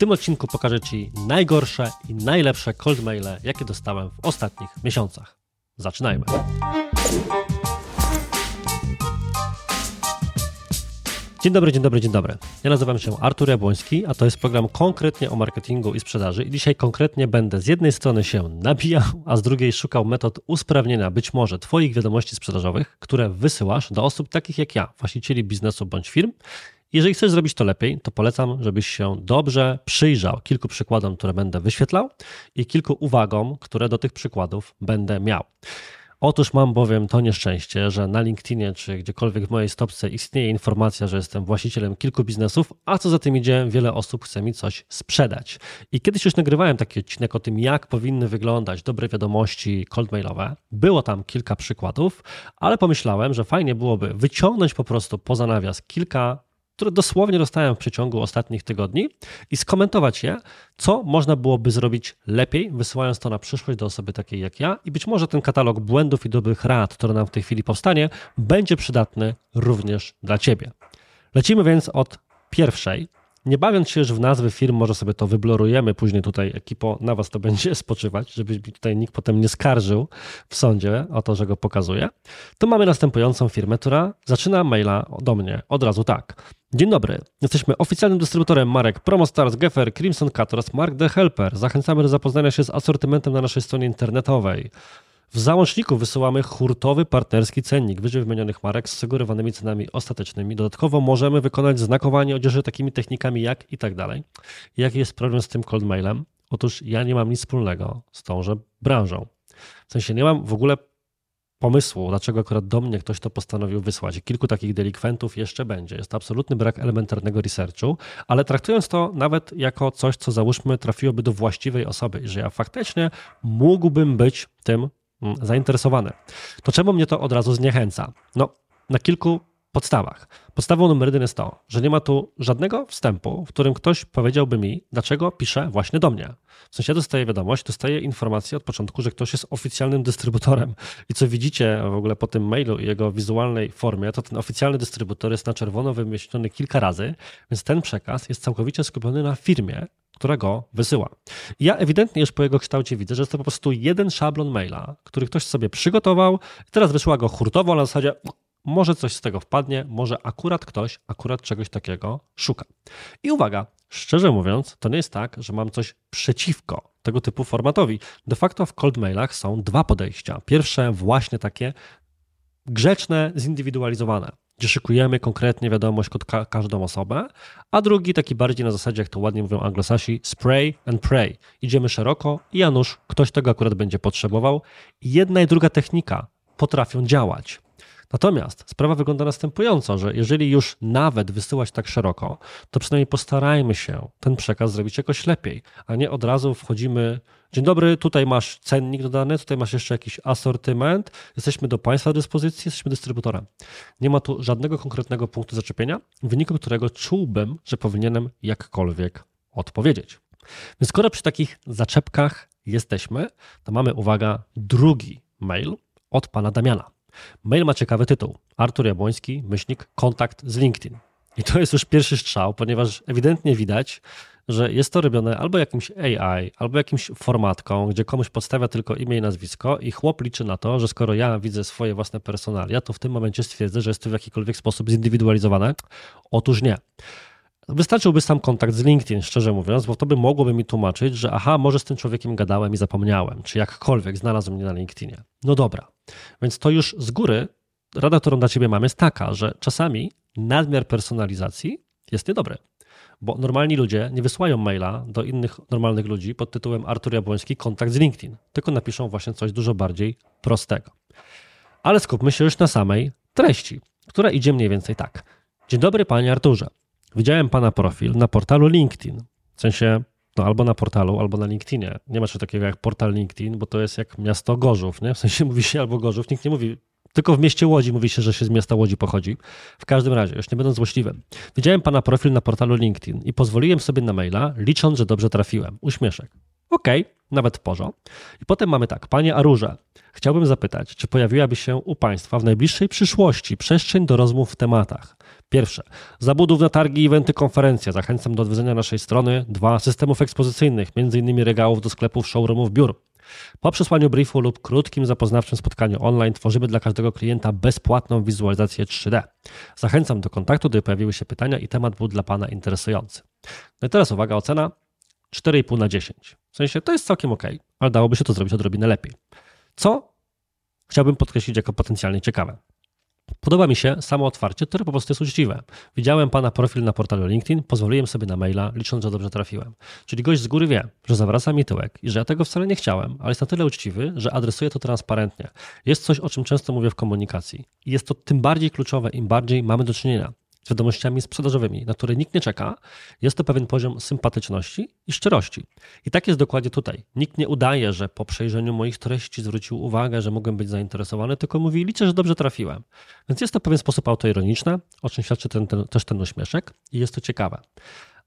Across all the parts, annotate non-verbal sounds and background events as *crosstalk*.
tym odcinku pokażę Ci najgorsze i najlepsze cold maile, jakie dostałem w ostatnich miesiącach. Zaczynajmy. Dzień dobry, dzień dobry, dzień dobry. Ja nazywam się Artur Jabłoński, a to jest program konkretnie o marketingu i sprzedaży. I dzisiaj konkretnie będę z jednej strony się nabijał, a z drugiej szukał metod usprawnienia być może Twoich wiadomości sprzedażowych, które wysyłasz do osób takich jak ja, właścicieli biznesu bądź firm. Jeżeli chcesz zrobić to lepiej, to polecam, żebyś się dobrze przyjrzał kilku przykładom, które będę wyświetlał i kilku uwagom, które do tych przykładów będę miał. Otóż mam bowiem to nieszczęście, że na LinkedInie czy gdziekolwiek w mojej stopce istnieje informacja, że jestem właścicielem kilku biznesów, a co za tym idzie, wiele osób chce mi coś sprzedać. I kiedyś już nagrywałem taki odcinek o tym, jak powinny wyglądać dobre wiadomości cold mailowe. Było tam kilka przykładów, ale pomyślałem, że fajnie byłoby wyciągnąć po prostu poza nawias kilka które dosłownie dostałem w przeciągu ostatnich tygodni i skomentować je, co można byłoby zrobić lepiej, wysyłając to na przyszłość do osoby takiej jak ja i być może ten katalog błędów i dobrych rad, który nam w tej chwili powstanie, będzie przydatny również dla Ciebie. Lecimy więc od pierwszej, nie bawiąc się już w nazwy firm, może sobie to wyblorujemy później tutaj, ekipo, na was to *laughs* będzie spoczywać, żeby tutaj nikt potem nie skarżył w sądzie o to, że go pokazuję. To mamy następującą firmę, która zaczyna maila do mnie od razu tak. Dzień dobry. Jesteśmy oficjalnym dystrybutorem marek Promostars, Geffer, Crimson Cat oraz Mark The Helper. Zachęcamy do zapoznania się z asortymentem na naszej stronie internetowej. W załączniku wysyłamy hurtowy partnerski cennik wyżej wymienionych marek z sugerowanymi cenami ostatecznymi. Dodatkowo możemy wykonać znakowanie odzieży takimi technikami jak i tak dalej. Jaki jest problem z tym cold mailem? Otóż ja nie mam nic wspólnego z tąże branżą. W sensie nie mam w ogóle pomysłu, dlaczego akurat do mnie ktoś to postanowił wysłać. Kilku takich delikwentów jeszcze będzie. Jest to absolutny brak elementarnego researchu, ale traktując to nawet jako coś, co załóżmy trafiłoby do właściwej osoby i że ja faktycznie mógłbym być tym zainteresowany. To czemu mnie to od razu zniechęca? No, na kilku podstawach. Podstawą numer jeden jest to, że nie ma tu żadnego wstępu, w którym ktoś powiedziałby mi, dlaczego pisze właśnie do mnie. W sensie dostaję wiadomość, dostaję informację od początku, że ktoś jest oficjalnym dystrybutorem. I co widzicie w ogóle po tym mailu i jego wizualnej formie, to ten oficjalny dystrybutor jest na czerwono wymyślony kilka razy, więc ten przekaz jest całkowicie skupiony na firmie, która go wysyła. I ja ewidentnie już po jego kształcie widzę, że jest to po prostu jeden szablon maila, który ktoś sobie przygotował i teraz wysyła go hurtowo, na zasadzie może coś z tego wpadnie, może akurat ktoś akurat czegoś takiego szuka. I uwaga, szczerze mówiąc, to nie jest tak, że mam coś przeciwko tego typu formatowi. De facto w cold mailach są dwa podejścia. Pierwsze właśnie takie grzeczne, zindywidualizowane, gdzie szykujemy konkretnie wiadomość pod ka każdą osobę, a drugi taki bardziej na zasadzie, jak to ładnie mówią anglosasi, spray and pray. Idziemy szeroko i Janusz, ktoś tego akurat będzie potrzebował. Jedna i druga technika potrafią działać. Natomiast sprawa wygląda następująco, że jeżeli już nawet wysyłać tak szeroko, to przynajmniej postarajmy się ten przekaz zrobić jakoś lepiej, a nie od razu wchodzimy. Dzień dobry, tutaj masz cennik dodany, tutaj masz jeszcze jakiś asortyment, jesteśmy do Państwa dyspozycji, jesteśmy dystrybutorem. Nie ma tu żadnego konkretnego punktu zaczepienia, w wyniku którego czułbym, że powinienem jakkolwiek odpowiedzieć. Więc skoro przy takich zaczepkach jesteśmy, to mamy, uwaga, drugi mail od pana Damiana. Mail ma ciekawy tytuł. Artur Jabłoński, myślnik, kontakt z LinkedIn. I to jest już pierwszy strzał, ponieważ ewidentnie widać, że jest to robione albo jakimś AI, albo jakimś formatką, gdzie komuś podstawia tylko imię i nazwisko i chłop liczy na to, że skoro ja widzę swoje własne personalia, to w tym momencie stwierdzę, że jest to w jakikolwiek sposób zindywidualizowane. Otóż nie. Wystarczyłby sam kontakt z LinkedIn, szczerze mówiąc, bo to by mogłoby mi tłumaczyć, że aha, może z tym człowiekiem gadałem i zapomniałem, czy jakkolwiek znalazł mnie na LinkedInie. No dobra, więc to już z góry rada, którą dla ciebie mam, jest taka, że czasami nadmiar personalizacji jest niedobry. Bo normalni ludzie nie wysyłają maila do innych normalnych ludzi pod tytułem Artur Jabłoński kontakt z LinkedIn, tylko napiszą właśnie coś dużo bardziej prostego. Ale skupmy się już na samej treści, która idzie mniej więcej tak. Dzień dobry, panie Arturze. Widziałem pana profil na portalu LinkedIn. W sensie, albo na portalu, albo na LinkedInie. Nie ma czegoś takiego jak portal LinkedIn, bo to jest jak miasto Gorzów, nie? W sensie *laughs* mówi się albo Gorzów, nikt nie mówi tylko w mieście Łodzi mówi się, że się z miasta Łodzi pochodzi. W każdym razie, już nie będąc złośliwym, widziałem pana profil na portalu LinkedIn i pozwoliłem sobie na maila, licząc, że dobrze trafiłem. Uśmieszek. Okej, okay, nawet porządku. I potem mamy tak, panie Arurze, chciałbym zapytać, czy pojawiłaby się u państwa w najbliższej przyszłości przestrzeń do rozmów w tematach Pierwsze, zabudów na targi, eventy, konferencje. Zachęcam do odwiedzenia naszej strony. Dwa, systemów ekspozycyjnych, m.in. regałów do sklepów, showroomów, biur. Po przesłaniu briefu lub krótkim zapoznawczym spotkaniu online tworzymy dla każdego klienta bezpłatną wizualizację 3D. Zachęcam do kontaktu, gdy pojawiły się pytania i temat był dla Pana interesujący. No i teraz uwaga, ocena 4,5 na 10. W sensie to jest całkiem ok, ale dałoby się to zrobić odrobinę lepiej. Co chciałbym podkreślić jako potencjalnie ciekawe? Podoba mi się samo otwarcie, które po prostu jest uczciwe. Widziałem pana profil na portalu LinkedIn, pozwoliłem sobie na maila, licząc, że dobrze trafiłem. Czyli gość z góry wie, że zawraca mi tyłek i że ja tego wcale nie chciałem, ale jest na tyle uczciwy, że adresuje to transparentnie. Jest coś, o czym często mówię w komunikacji. I jest to tym bardziej kluczowe, im bardziej mamy do czynienia wiadomościami sprzedażowymi, na które nikt nie czeka, jest to pewien poziom sympatyczności i szczerości. I tak jest dokładnie tutaj. Nikt nie udaje, że po przejrzeniu moich treści zwrócił uwagę, że mogłem być zainteresowany, tylko mówi, liczę, że dobrze trafiłem. Więc jest to pewien sposób autoironiczny, o czym świadczy ten, ten, też ten uśmieszek i jest to ciekawe.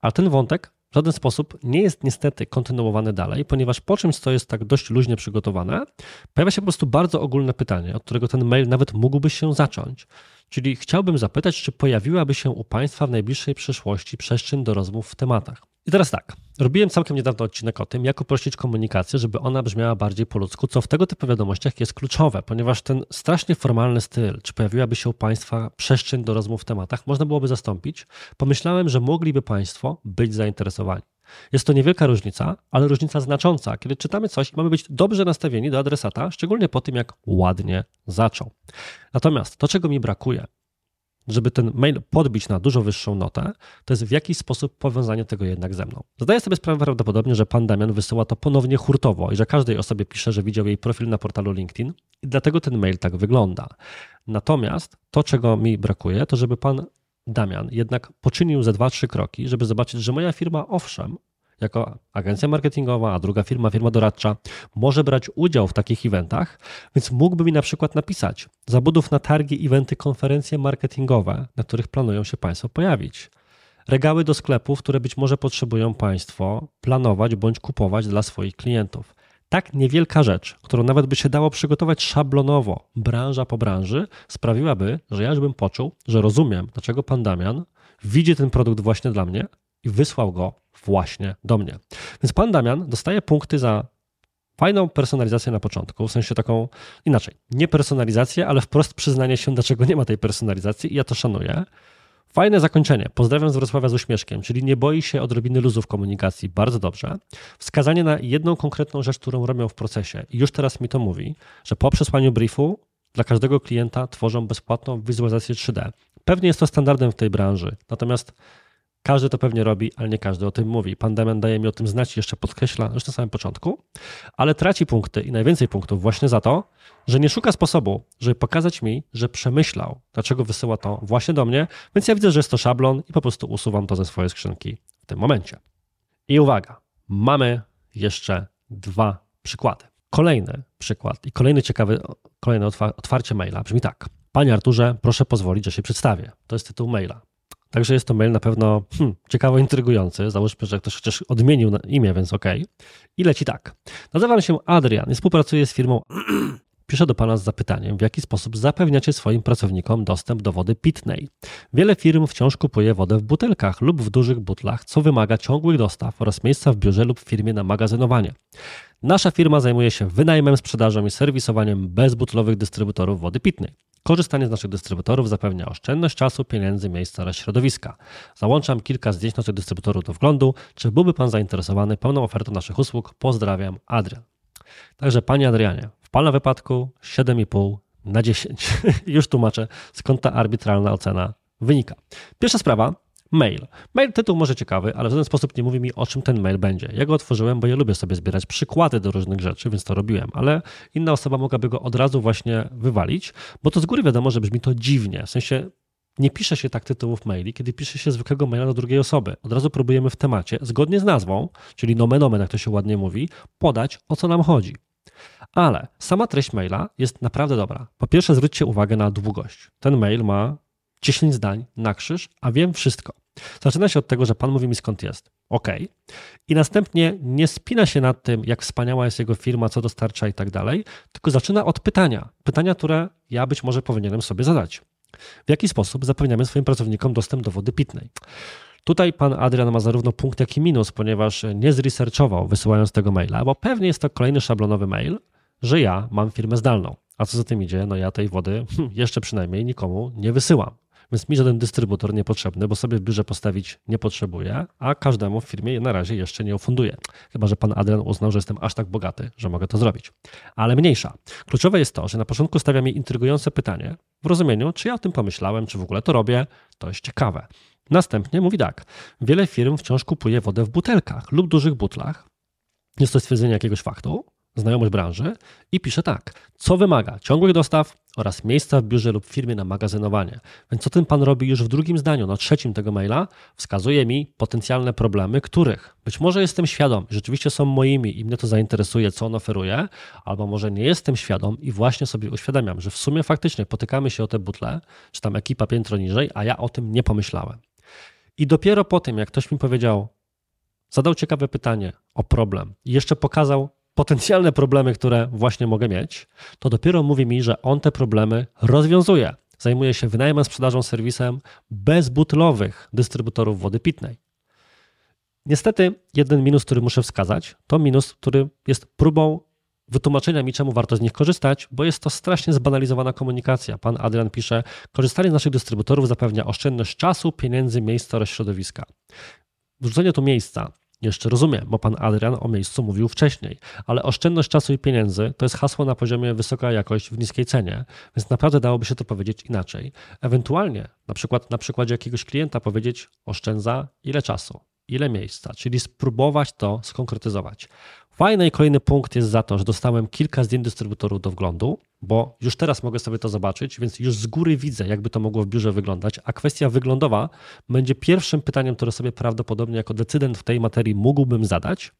Ale ten wątek w żaden sposób nie jest niestety kontynuowany dalej, ponieważ po czymś, co jest tak dość luźnie przygotowane, pojawia się po prostu bardzo ogólne pytanie, od którego ten mail nawet mógłby się zacząć. Czyli chciałbym zapytać, czy pojawiłaby się u Państwa w najbliższej przyszłości przestrzeń do rozmów w tematach. I teraz tak, robiłem całkiem niedawno odcinek o tym, jak uprościć komunikację, żeby ona brzmiała bardziej po ludzku, co w tego typu wiadomościach jest kluczowe, ponieważ ten strasznie formalny styl, czy pojawiłaby się u Państwa przestrzeń do rozmów w tematach, można byłoby zastąpić. Pomyślałem, że mogliby Państwo być zainteresowani. Jest to niewielka różnica, ale różnica znacząca, kiedy czytamy coś mamy być dobrze nastawieni do adresata, szczególnie po tym, jak ładnie zaczął. Natomiast to, czego mi brakuje, żeby ten mail podbić na dużo wyższą notę, to jest w jakiś sposób powiązanie tego jednak ze mną. Zdaję sobie sprawę prawdopodobnie, że pan Damian wysyła to ponownie hurtowo i że każdej osobie pisze, że widział jej profil na portalu LinkedIn i dlatego ten mail tak wygląda. Natomiast to, czego mi brakuje, to żeby pan Damian jednak poczynił ze dwa, trzy kroki, żeby zobaczyć, że moja firma, owszem, jako agencja marketingowa, a druga firma, firma doradcza, może brać udział w takich eventach, więc mógłby mi na przykład napisać zabudów na targi, eventy, konferencje marketingowe, na których planują się Państwo pojawić. Regały do sklepów, które być może potrzebują Państwo planować bądź kupować dla swoich klientów. Tak niewielka rzecz, którą nawet by się dało przygotować szablonowo, branża po branży, sprawiłaby, że ja już bym poczuł, że rozumiem, dlaczego pan Damian widzi ten produkt właśnie dla mnie i wysłał go właśnie do mnie. Więc pan Damian dostaje punkty za fajną personalizację na początku, w sensie taką inaczej, nie personalizację, ale wprost przyznanie się, dlaczego nie ma tej personalizacji i ja to szanuję. Fajne zakończenie. Pozdrawiam z Wrocławia z uśmieszkiem, czyli nie boi się odrobiny luzów komunikacji. Bardzo dobrze. Wskazanie na jedną konkretną rzecz, którą robią w procesie. I już teraz mi to mówi, że po przesłaniu briefu dla każdego klienta tworzą bezpłatną wizualizację 3D. Pewnie jest to standardem w tej branży, natomiast każdy to pewnie robi, ale nie każdy o tym mówi. Pan Damian daje mi o tym znać, jeszcze podkreśla już na samym początku, ale traci punkty i najwięcej punktów właśnie za to, że nie szuka sposobu, żeby pokazać mi, że przemyślał, dlaczego wysyła to właśnie do mnie, więc ja widzę, że jest to szablon i po prostu usuwam to ze swojej skrzynki w tym momencie. I uwaga, mamy jeszcze dwa przykłady. Kolejny przykład i kolejny ciekawy, kolejne otwarcie maila brzmi tak. Panie Arturze, proszę pozwolić, że się przedstawię. To jest tytuł maila. Także jest to mail na pewno hmm, ciekawo intrygujący. Załóżmy, że ktoś chociaż odmienił imię, więc ok. I leci tak. Nazywam się Adrian i współpracuję z firmą. *clears throat* Piszę do Pana z zapytaniem, w jaki sposób zapewniacie swoim pracownikom dostęp do wody pitnej. Wiele firm wciąż kupuje wodę w butelkach lub w dużych butlach, co wymaga ciągłych dostaw oraz miejsca w biurze lub firmie na magazynowanie. Nasza firma zajmuje się wynajmem, sprzedażą i serwisowaniem bezbutlowych dystrybutorów wody pitnej. Korzystanie z naszych dystrybutorów zapewnia oszczędność czasu, pieniędzy, miejsca oraz środowiska. Załączam kilka zdjęć naszych dystrybutorów do wglądu. Czy byłby Pan zainteresowany pełną ofertą naszych usług? Pozdrawiam, Adrian. Także Panie Adrianie, w Pana wypadku 7,5 na 10. *laughs* Już tłumaczę, skąd ta arbitralna ocena wynika. Pierwsza sprawa, mail. Mail, tytuł może ciekawy, ale w żaden sposób nie mówi mi, o czym ten mail będzie. Ja go otworzyłem, bo ja lubię sobie zbierać przykłady do różnych rzeczy, więc to robiłem, ale inna osoba mogłaby go od razu właśnie wywalić, bo to z góry wiadomo, że brzmi to dziwnie. W sensie nie pisze się tak tytułów maili, kiedy pisze się zwykłego maila do drugiej osoby. Od razu próbujemy w temacie, zgodnie z nazwą, czyli nomen omen, jak to się ładnie mówi, podać, o co nam chodzi. Ale sama treść maila jest naprawdę dobra. Po pierwsze, zwróćcie uwagę na długość. Ten mail ma 10 zdań na krzyż, a wiem wszystko. Zaczyna się od tego, że Pan mówi mi skąd jest. OK. I następnie nie spina się nad tym, jak wspaniała jest jego firma, co dostarcza i tak dalej, tylko zaczyna od pytania. Pytania, które ja być może powinienem sobie zadać. W jaki sposób zapewniamy swoim pracownikom dostęp do wody pitnej? Tutaj pan Adrian ma zarówno punkt, jak i minus, ponieważ nie zresearchował wysyłając tego maila, bo pewnie jest to kolejny szablonowy mail, że ja mam firmę zdalną. A co za tym idzie, no ja tej wody hm, jeszcze przynajmniej nikomu nie wysyłam. Więc mi żaden dystrybutor niepotrzebny, bo sobie biurze postawić nie potrzebuję, a każdemu w firmie na razie jeszcze nie ufunduję. Chyba, że pan Adrian uznał, że jestem aż tak bogaty, że mogę to zrobić. Ale mniejsza. Kluczowe jest to, że na początku stawia mi intrygujące pytanie w rozumieniu, czy ja o tym pomyślałem, czy w ogóle to robię. To jest ciekawe. Następnie mówi tak. Wiele firm wciąż kupuje wodę w butelkach lub dużych butlach. Jest to stwierdzenie jakiegoś faktu, znajomość branży i pisze tak. Co wymaga ciągłych dostaw oraz miejsca w biurze lub firmie na magazynowanie. Więc co ten pan robi już w drugim zdaniu, na trzecim tego maila, wskazuje mi potencjalne problemy, których być może jestem świadom, rzeczywiście są moimi i mnie to zainteresuje, co on oferuje, albo może nie jestem świadom i właśnie sobie uświadamiam, że w sumie faktycznie potykamy się o te butle, czy tam ekipa piętro niżej, a ja o tym nie pomyślałem. I dopiero po tym, jak ktoś mi powiedział, zadał ciekawe pytanie o problem i jeszcze pokazał potencjalne problemy, które właśnie mogę mieć, to dopiero mówi mi, że on te problemy rozwiązuje. Zajmuje się wynajmem, sprzedażą, serwisem bezbutlowych dystrybutorów wody pitnej. Niestety, jeden minus, który muszę wskazać, to minus, który jest próbą wytłumaczenia mi, czemu warto z nich korzystać, bo jest to strasznie zbanalizowana komunikacja. Pan Adrian pisze: Korzystanie z naszych dystrybutorów zapewnia oszczędność czasu, pieniędzy, miejsca oraz środowiska. Wrzucenie tu miejsca jeszcze rozumiem, bo pan Adrian o miejscu mówił wcześniej, ale oszczędność czasu i pieniędzy to jest hasło na poziomie wysoka jakość w niskiej cenie, więc naprawdę dałoby się to powiedzieć inaczej. Ewentualnie, na przykład na przykładzie jakiegoś klienta powiedzieć oszczędza ile czasu, ile miejsca, czyli spróbować to skonkretyzować. Fajny i kolejny punkt jest za to, że dostałem kilka zdjęć dystrybutorów do wglądu, bo już teraz mogę sobie to zobaczyć, więc już z góry widzę, jakby to mogło w biurze wyglądać, a kwestia wyglądowa będzie pierwszym pytaniem, które sobie prawdopodobnie jako decydent w tej materii mógłbym zadać.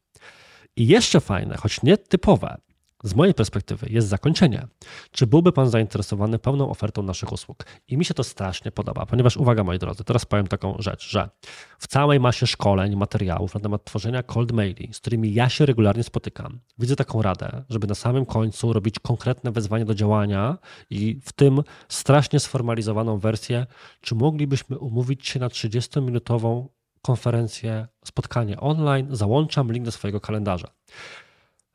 I jeszcze fajne, choć nie typowe, z mojej perspektywy jest zakończenie. Czy byłby Pan zainteresowany pełną ofertą naszych usług? I mi się to strasznie podoba, ponieważ uwaga moi drodzy, teraz powiem taką rzecz, że w całej masie szkoleń, materiałów na temat tworzenia cold maili, z którymi ja się regularnie spotykam, widzę taką radę, żeby na samym końcu robić konkretne wezwanie do działania i w tym strasznie sformalizowaną wersję, czy moglibyśmy umówić się na 30-minutową konferencję, spotkanie online, załączam link do swojego kalendarza.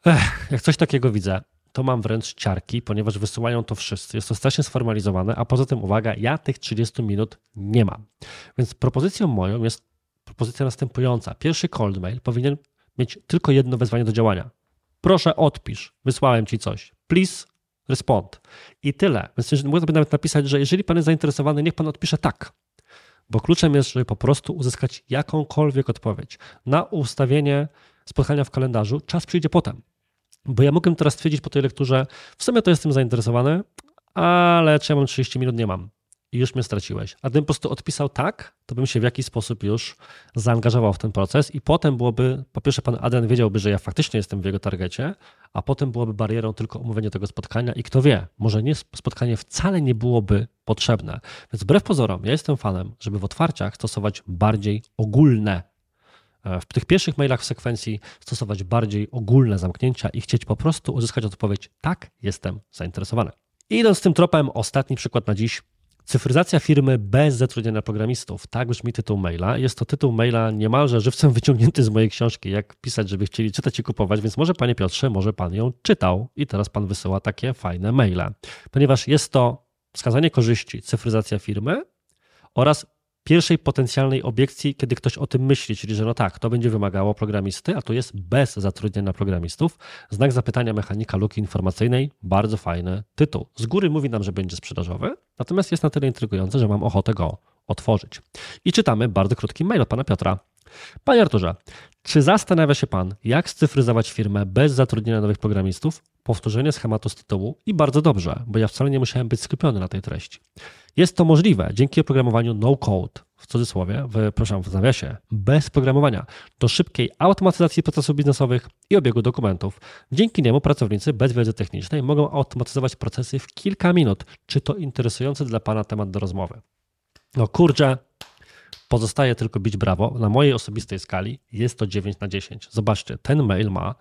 Ech, jak coś takiego widzę, to mam wręcz ciarki, ponieważ wysyłają to wszyscy. Jest to strasznie sformalizowane, a poza tym, uwaga, ja tych 30 minut nie mam. Więc propozycją moją jest propozycja następująca. Pierwszy cold mail powinien mieć tylko jedno wezwanie do działania. Proszę odpisz, wysłałem ci coś. Please respond. I tyle. Więc mogę sobie nawet napisać, że jeżeli pan jest zainteresowany, niech pan odpisze tak. Bo kluczem jest, żeby po prostu uzyskać jakąkolwiek odpowiedź na ustawienie spotkania w kalendarzu. Czas przyjdzie potem. Bo ja mogę teraz stwierdzić po tej lekturze, w sumie to jestem zainteresowany, ale czy ja mam 30 minut? Nie mam. I już mnie straciłeś. A gdybym po prostu odpisał tak, to bym się w jakiś sposób już zaangażował w ten proces i potem byłoby, po pierwsze pan Adrian wiedziałby, że ja faktycznie jestem w jego targecie, a potem byłoby barierą tylko omówienie tego spotkania i kto wie, może nie spotkanie wcale nie byłoby potrzebne. Więc wbrew pozorom, ja jestem fanem, żeby w otwarciach stosować bardziej ogólne w tych pierwszych mailach w sekwencji stosować bardziej ogólne zamknięcia i chcieć po prostu uzyskać odpowiedź: tak, jestem zainteresowany. I idąc tym tropem, ostatni przykład na dziś. Cyfryzacja firmy bez zatrudnienia programistów. Tak brzmi tytuł maila. Jest to tytuł maila niemalże żywcem wyciągnięty z mojej książki, jak pisać, żeby chcieli czytać i kupować, więc może panie Piotrze, może pan ją czytał i teraz pan wysyła takie fajne maile. Ponieważ jest to wskazanie korzyści, cyfryzacja firmy oraz pierwszej potencjalnej obiekcji, kiedy ktoś o tym myśli, czyli że no tak, to będzie wymagało programisty, a tu jest bez zatrudnienia programistów. Znak zapytania mechanika luki informacyjnej, bardzo fajny tytuł. Z góry mówi nam, że będzie sprzedażowy, natomiast jest na tyle intrygujący, że mam ochotę go otworzyć. I czytamy bardzo krótki mail od pana Piotra. Panie Arturze, czy zastanawia się Pan, jak scyfryzować firmę bez zatrudnienia nowych programistów? Powtórzenie schematu z tytułu i bardzo dobrze, bo ja wcale nie musiałem być skupiony na tej treści. Jest to możliwe dzięki oprogramowaniu no-code, w cudzysłowie, w, w nawiasie, bez programowania, do szybkiej automatyzacji procesów biznesowych i obiegu dokumentów. Dzięki niemu pracownicy bez wiedzy technicznej mogą automatyzować procesy w kilka minut. Czy to interesujący dla Pana temat do rozmowy? No kurczę, pozostaje tylko bić brawo. Na mojej osobistej skali jest to 9 na 10. Zobaczcie, ten mail ma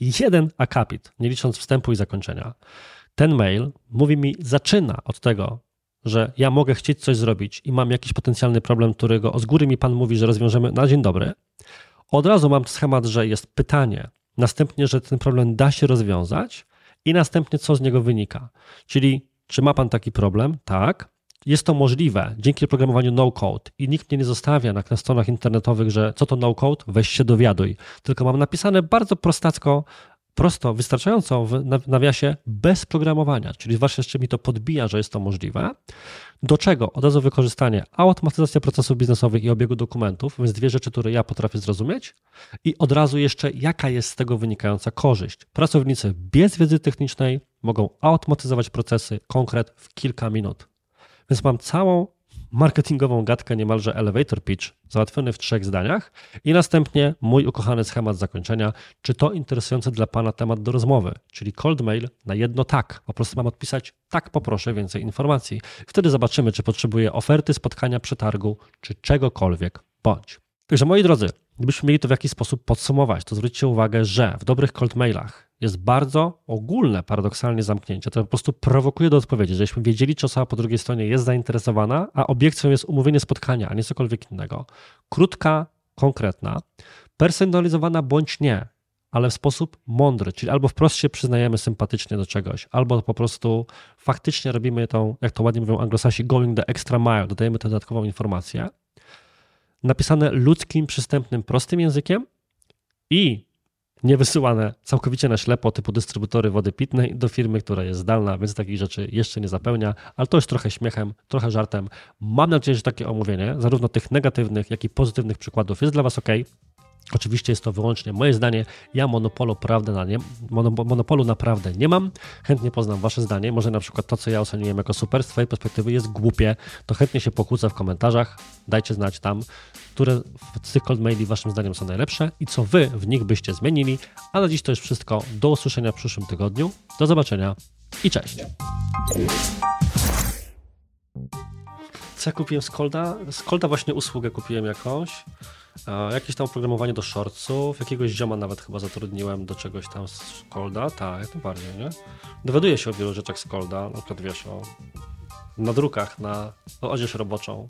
jeden akapit, nie licząc wstępu i zakończenia. Ten mail mówi mi, zaczyna od tego, że ja mogę chcieć coś zrobić i mam jakiś potencjalny problem, którego z góry mi pan mówi, że rozwiążemy na dzień dobry, od razu mam schemat, że jest pytanie, następnie, że ten problem da się rozwiązać i następnie co z niego wynika. Czyli czy ma pan taki problem? Tak. Jest to możliwe dzięki programowaniu no-code i nikt mnie nie zostawia na, na stronach internetowych, że co to no-code, weź się dowiaduj. Tylko mam napisane bardzo prostacko, prosto, wystarczająco w nawiasie bez programowania, czyli zwłaszcza jeszcze mi to podbija, że jest to możliwe. Do czego? Od razu wykorzystanie automatyzacja procesów biznesowych i obiegu dokumentów, więc dwie rzeczy, które ja potrafię zrozumieć i od razu jeszcze jaka jest z tego wynikająca korzyść. Pracownicy bez wiedzy technicznej mogą automatyzować procesy konkret w kilka minut. Więc mam całą marketingową gadkę, niemalże elevator pitch, załatwiony w trzech zdaniach i następnie mój ukochany schemat zakończenia, czy to interesujący dla Pana temat do rozmowy, czyli cold mail na jedno tak. Po prostu mam odpisać tak, poproszę więcej informacji. Wtedy zobaczymy, czy potrzebuję oferty, spotkania, przetargu, czy czegokolwiek bądź. Także moi drodzy, gdybyśmy mieli to w jakiś sposób podsumować, to zwróćcie uwagę, że w dobrych cold mailach jest bardzo ogólne, paradoksalnie zamknięcie. To po prostu prowokuje do odpowiedzi, żebyśmy wiedzieli, czy osoba po drugiej stronie jest zainteresowana, a obiekcją jest umówienie spotkania, a nie cokolwiek innego. Krótka, konkretna, personalizowana bądź nie, ale w sposób mądry, czyli albo wprost się przyznajemy sympatycznie do czegoś, albo po prostu faktycznie robimy tą, jak to ładnie mówią anglosasi, going the extra mile, dodajemy tę dodatkową informację. Napisane ludzkim, przystępnym, prostym językiem i nie wysyłane całkowicie na ślepo typu dystrybutory wody pitnej do firmy, która jest zdalna, więc takich rzeczy jeszcze nie zapełnia, ale to jest trochę śmiechem, trochę żartem. Mam nadzieję, że takie omówienie, zarówno tych negatywnych, jak i pozytywnych przykładów jest dla Was ok. Oczywiście jest to wyłącznie moje zdanie. Ja monopolu, prawdę na nie, monopolu naprawdę nie mam. Chętnie poznam Wasze zdanie. Może na przykład to, co ja oceniłem jako super z Twojej perspektywy jest głupie, to chętnie się pokłócę w komentarzach. Dajcie znać tam, które z tych cold maili Waszym zdaniem są najlepsze i co Wy w nich byście zmienili. A na dziś to już wszystko. Do usłyszenia w przyszłym tygodniu. Do zobaczenia i cześć. Co ja kupiłem z Kolda? Z właśnie usługę kupiłem jakąś. Jakieś tam oprogramowanie do shortsów, jakiegoś zioma nawet chyba zatrudniłem do czegoś tam z Kolda, tak, jak najbardziej, nie? Dowiaduję się o wielu rzeczach z Kolda, na przykład wiesz o nadrukach na odzież roboczą.